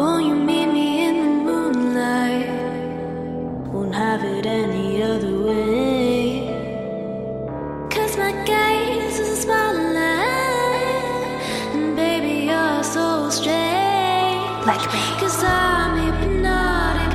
Won't you meet me in the moonlight? Won't have it any other way. Cause my gaze is a spotlight. And baby, you're so straight. Like me. Cause I'm hypnotic.